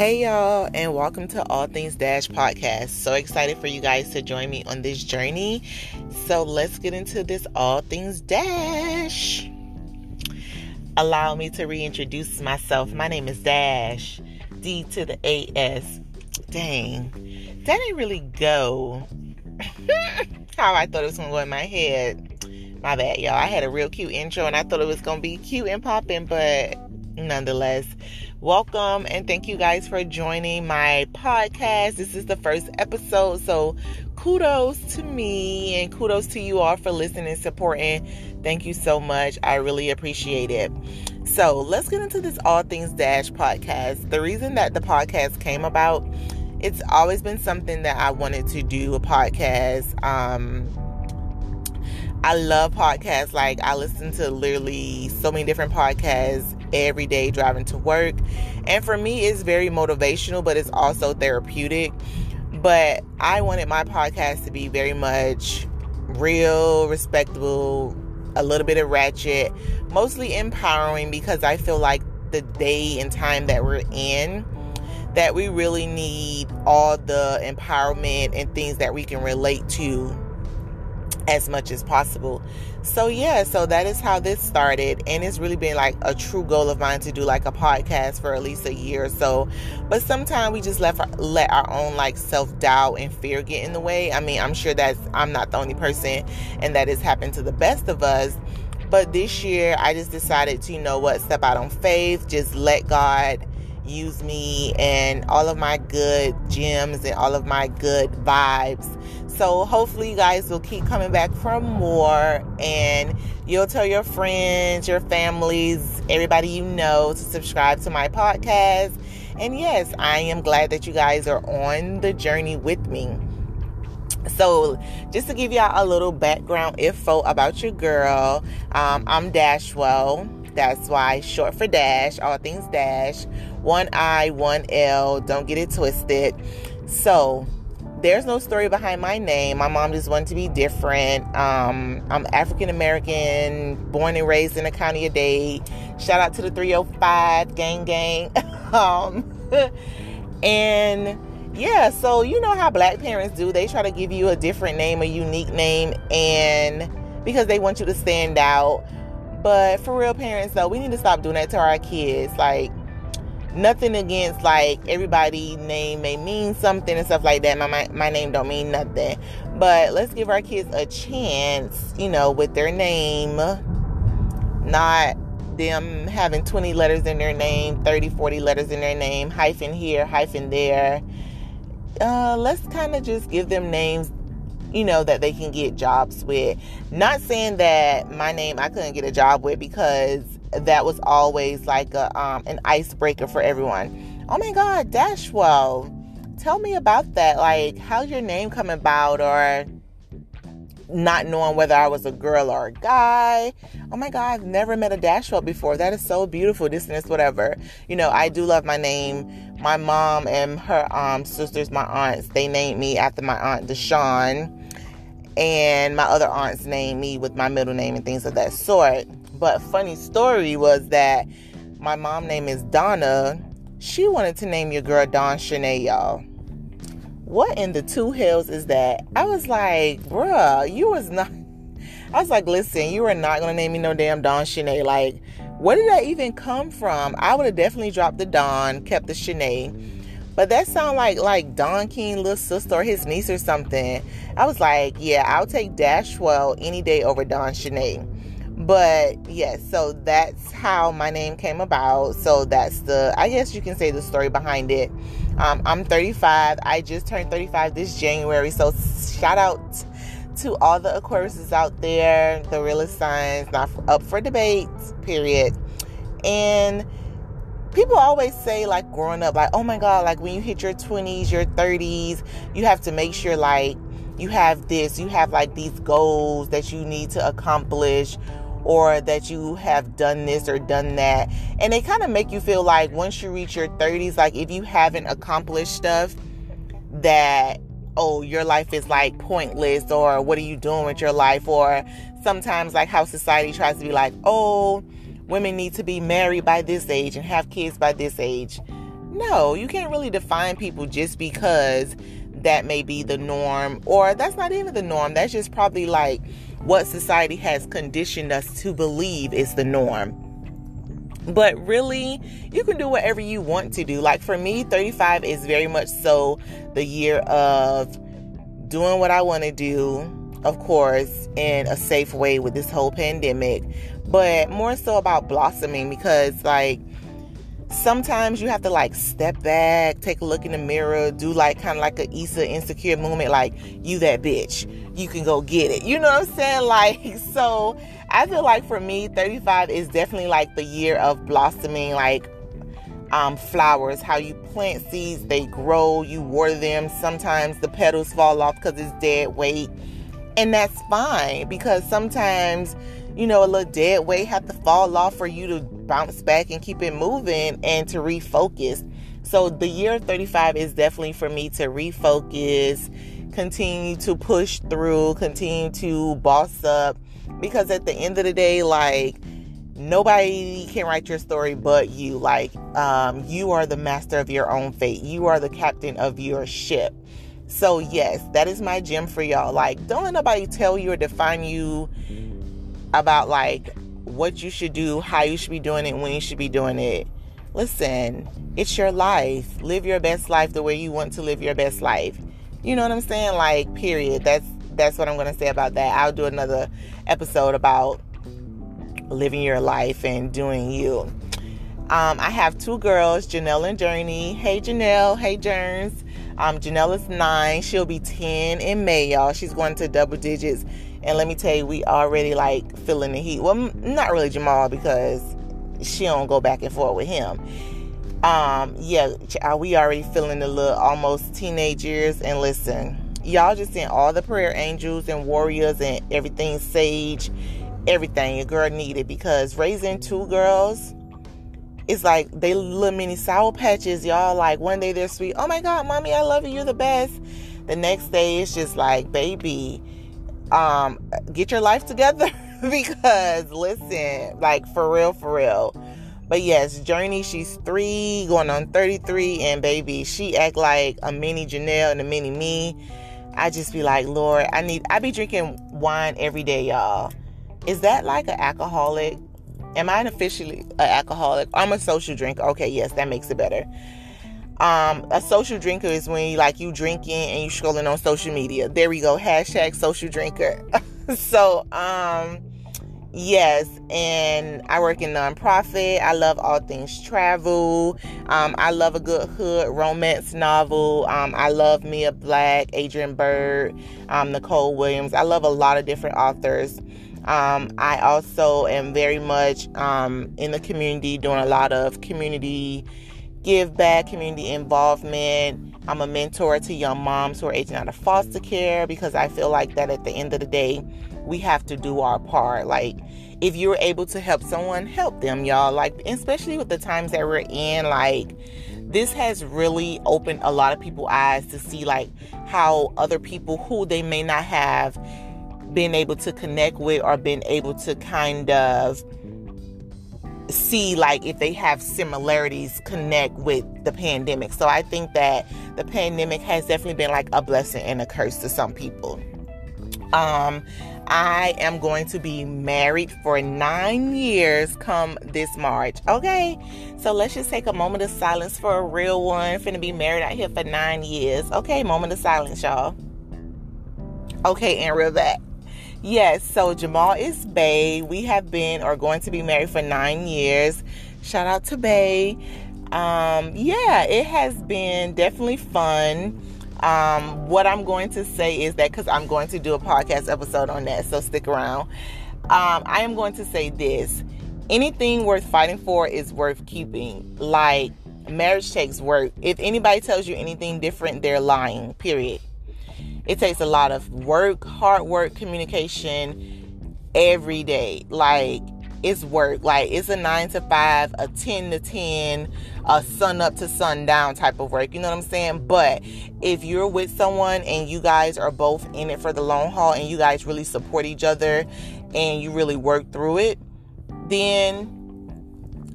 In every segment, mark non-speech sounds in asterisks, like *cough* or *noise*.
Hey y'all, and welcome to All Things Dash podcast. So excited for you guys to join me on this journey. So let's get into this All Things Dash. Allow me to reintroduce myself. My name is Dash, D to the AS. Dang, that didn't really go *laughs* how I thought it was gonna go in my head. My bad, y'all. I had a real cute intro and I thought it was gonna be cute and popping, but nonetheless, welcome and thank you guys for joining my podcast. This is the first episode, so kudos to me and kudos to you all for listening and supporting. Thank you so much. I really appreciate it. So, let's get into this All Things Dash podcast. The reason that the podcast came about, it's always been something that I wanted to do a podcast. Um, I love podcasts. Like I listen to literally so many different podcasts every day driving to work. And for me it's very motivational, but it's also therapeutic. But I wanted my podcast to be very much real, respectable, a little bit of ratchet, mostly empowering because I feel like the day and time that we're in that we really need all the empowerment and things that we can relate to as much as possible. So yeah, so that is how this started and it's really been like a true goal of mine to do like a podcast for at least a year or so. But sometimes we just let let our own like self-doubt and fear get in the way. I mean, I'm sure that's I'm not the only person and that has happened to the best of us. But this year I just decided to, you know what, step out on faith, just let God use me and all of my good gems and all of my good vibes. So hopefully you guys will keep coming back for more and you'll tell your friends, your families, everybody you know to subscribe to my podcast. And yes, I am glad that you guys are on the journey with me. So, just to give y'all a little background info about your girl, um, I'm Dashwell. That's why short for Dash, all things Dash one I, one L. Don't get it twisted. So, there's no story behind my name. My mom just wanted to be different. Um, I'm African American, born and raised in the county of Dade. Shout out to the 305 gang gang. *laughs* um, *laughs* and yeah, so you know how black parents do. They try to give you a different name, a unique name, and because they want you to stand out. But for real parents, though, we need to stop doing that to our kids. Like, nothing against like everybody name may mean something and stuff like that. My, my, my name don't mean nothing. But let's give our kids a chance you know with their name. Not them having 20 letters in their name 30 40 letters in their name hyphen here hyphen there. Uh, let's kind of just give them names you know that they can get jobs with. Not saying that my name i couldn't get a job with because that was always like a um, an icebreaker for everyone. Oh my God, Dashwell, tell me about that. Like, how's your name come about, or not knowing whether I was a girl or a guy. Oh my God, I've never met a Dashwell before. That is so beautiful. This and this, whatever. You know, I do love my name. My mom and her um, sisters, my aunts, they named me after my aunt Deshawn. And my other aunts named me with my middle name and things of that sort. But funny story was that my mom name is Donna. She wanted to name your girl Don Shanae, y'all. What in the two hills is that? I was like, bruh, you was not. *laughs* I was like, listen, you are not gonna name me no damn Don Shanae. Like, where did that even come from? I would have definitely dropped the Don, kept the Shanae. But that sound like like Don King little sister or his niece or something. I was like, yeah, I'll take Dashwell any day over Don Shanae. But yes, so that's how my name came about. So that's the, I guess you can say the story behind it. Um, I'm 35. I just turned 35 this January. So shout out to all the Aquariuses out there, the realist signs, not up for debate, period. And people always say, like, growing up, like, oh my God, like when you hit your 20s, your 30s, you have to make sure, like, you have this, you have like these goals that you need to accomplish or that you have done this or done that. And they kind of make you feel like once you reach your 30s, like if you haven't accomplished stuff, that, oh, your life is like pointless, or what are you doing with your life? Or sometimes, like how society tries to be like, oh, women need to be married by this age and have kids by this age. No, you can't really define people just because that may be the norm, or that's not even the norm. That's just probably like what society has conditioned us to believe is the norm. But really, you can do whatever you want to do. Like for me, 35 is very much so the year of doing what I want to do, of course, in a safe way with this whole pandemic, but more so about blossoming because, like, sometimes you have to like step back, take a look in the mirror, do like kind of like a Issa insecure moment, like you that bitch, you can go get it. You know what I'm saying? *laughs* Like so, I feel like for me, 35 is definitely like the year of blossoming, like um, flowers. How you plant seeds, they grow, you water them. Sometimes the petals fall off because it's dead weight, and that's fine because sometimes you know, a little dead weight have to fall off for you to bounce back and keep it moving and to refocus. So the year 35 is definitely for me to refocus, continue to push through, continue to boss up. Because at the end of the day like nobody can write your story but you. Like um, you are the master of your own fate. You are the captain of your ship. So yes that is my gem for y'all. Like don't let nobody tell you or define you about like what you should do, how you should be doing it, when you should be doing it. Listen, it's your life. Live your best life the way you want to live your best life. You know what I'm saying? Like, period. That's that's what I'm gonna say about that. I'll do another episode about living your life and doing you. Um, I have two girls, Janelle and Journey. Hey Janelle, hey Jerns. Um, Janelle is nine. She'll be 10 in May, y'all. She's going to double digits and let me tell you, we already like feeling the heat. Well, not really Jamal because she don't go back and forth with him. Um, yeah, uh, we already feeling the little almost teenage years. And listen, y'all just sent all the prayer angels and warriors and everything, sage, everything your girl needed because raising two girls it's like they little mini sour patches, y'all. Like one day they're sweet, oh my god, mommy, I love you, you're the best. The next day it's just like, baby, um, get your life together *laughs* because listen, like for real, for real. But yes, Journey, she's three, going on 33, and baby, she act like a mini Janelle and a mini me. I just be like, Lord, I need I be drinking wine every day, y'all. Is that like an alcoholic? Am I officially an alcoholic? I'm a social drinker. Okay, yes, that makes it better. Um, a social drinker is when you like you drinking and you scrolling on social media. There we go. Hashtag social drinker. *laughs* so um yes, and I work in nonprofit. I love all things travel. Um, I love a good hood romance novel. Um, I love Mia Black, Adrian Byrd, um, Nicole Williams. I love a lot of different authors. Um, I also am very much um, in the community, doing a lot of community give back, community involvement. I'm a mentor to young moms who are aging out of foster care because I feel like that at the end of the day, we have to do our part. Like, if you're able to help someone, help them, y'all. Like, especially with the times that we're in, like, this has really opened a lot of people's eyes to see, like, how other people who they may not have been able to connect with or been able to kind of see like if they have similarities connect with the pandemic. So I think that the pandemic has definitely been like a blessing and a curse to some people. Um I am going to be married for 9 years come this March. Okay? So let's just take a moment of silence for a real one. Finna be married out here for 9 years. Okay, moment of silence, y'all. Okay, and real that. Yes, so Jamal is Bay. We have been or going to be married for nine years. Shout out to Bay. Um, yeah, it has been definitely fun. Um, what I'm going to say is that because I'm going to do a podcast episode on that, so stick around. Um, I am going to say this anything worth fighting for is worth keeping. Like, marriage takes work. If anybody tells you anything different, they're lying, period. It takes a lot of work, hard work, communication every day. Like it's work. Like it's a nine to five, a 10 to 10, a sun up to sundown type of work. You know what I'm saying? But if you're with someone and you guys are both in it for the long haul and you guys really support each other and you really work through it, then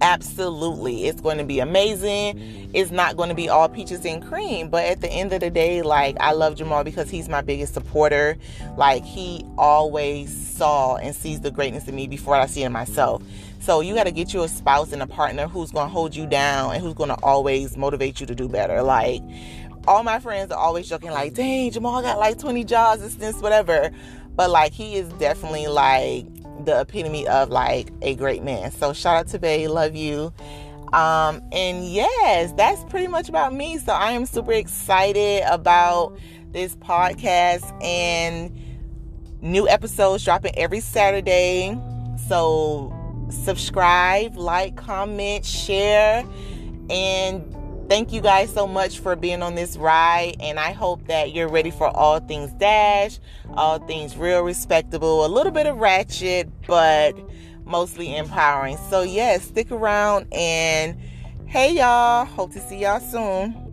Absolutely. It's going to be amazing. It's not going to be all peaches and cream, but at the end of the day, like I love Jamal because he's my biggest supporter. Like he always saw and sees the greatness in me before I see it in myself. So you got to get you a spouse and a partner who's going to hold you down and who's going to always motivate you to do better. Like all my friends are always joking like, "Dang, Jamal got like 20 jobs, this, this, whatever." But like he is definitely like the epitome of like a great man. So shout out to Bay, love you. Um, and yes, that's pretty much about me. So I am super excited about this podcast and new episodes dropping every Saturday. So subscribe, like, comment, share, and thank you guys so much for being on this ride. And I hope that you're ready for all things Dash, all things real respectable, a little bit of ratchet, but mostly empowering. So, yes, yeah, stick around and hey, y'all. Hope to see y'all soon.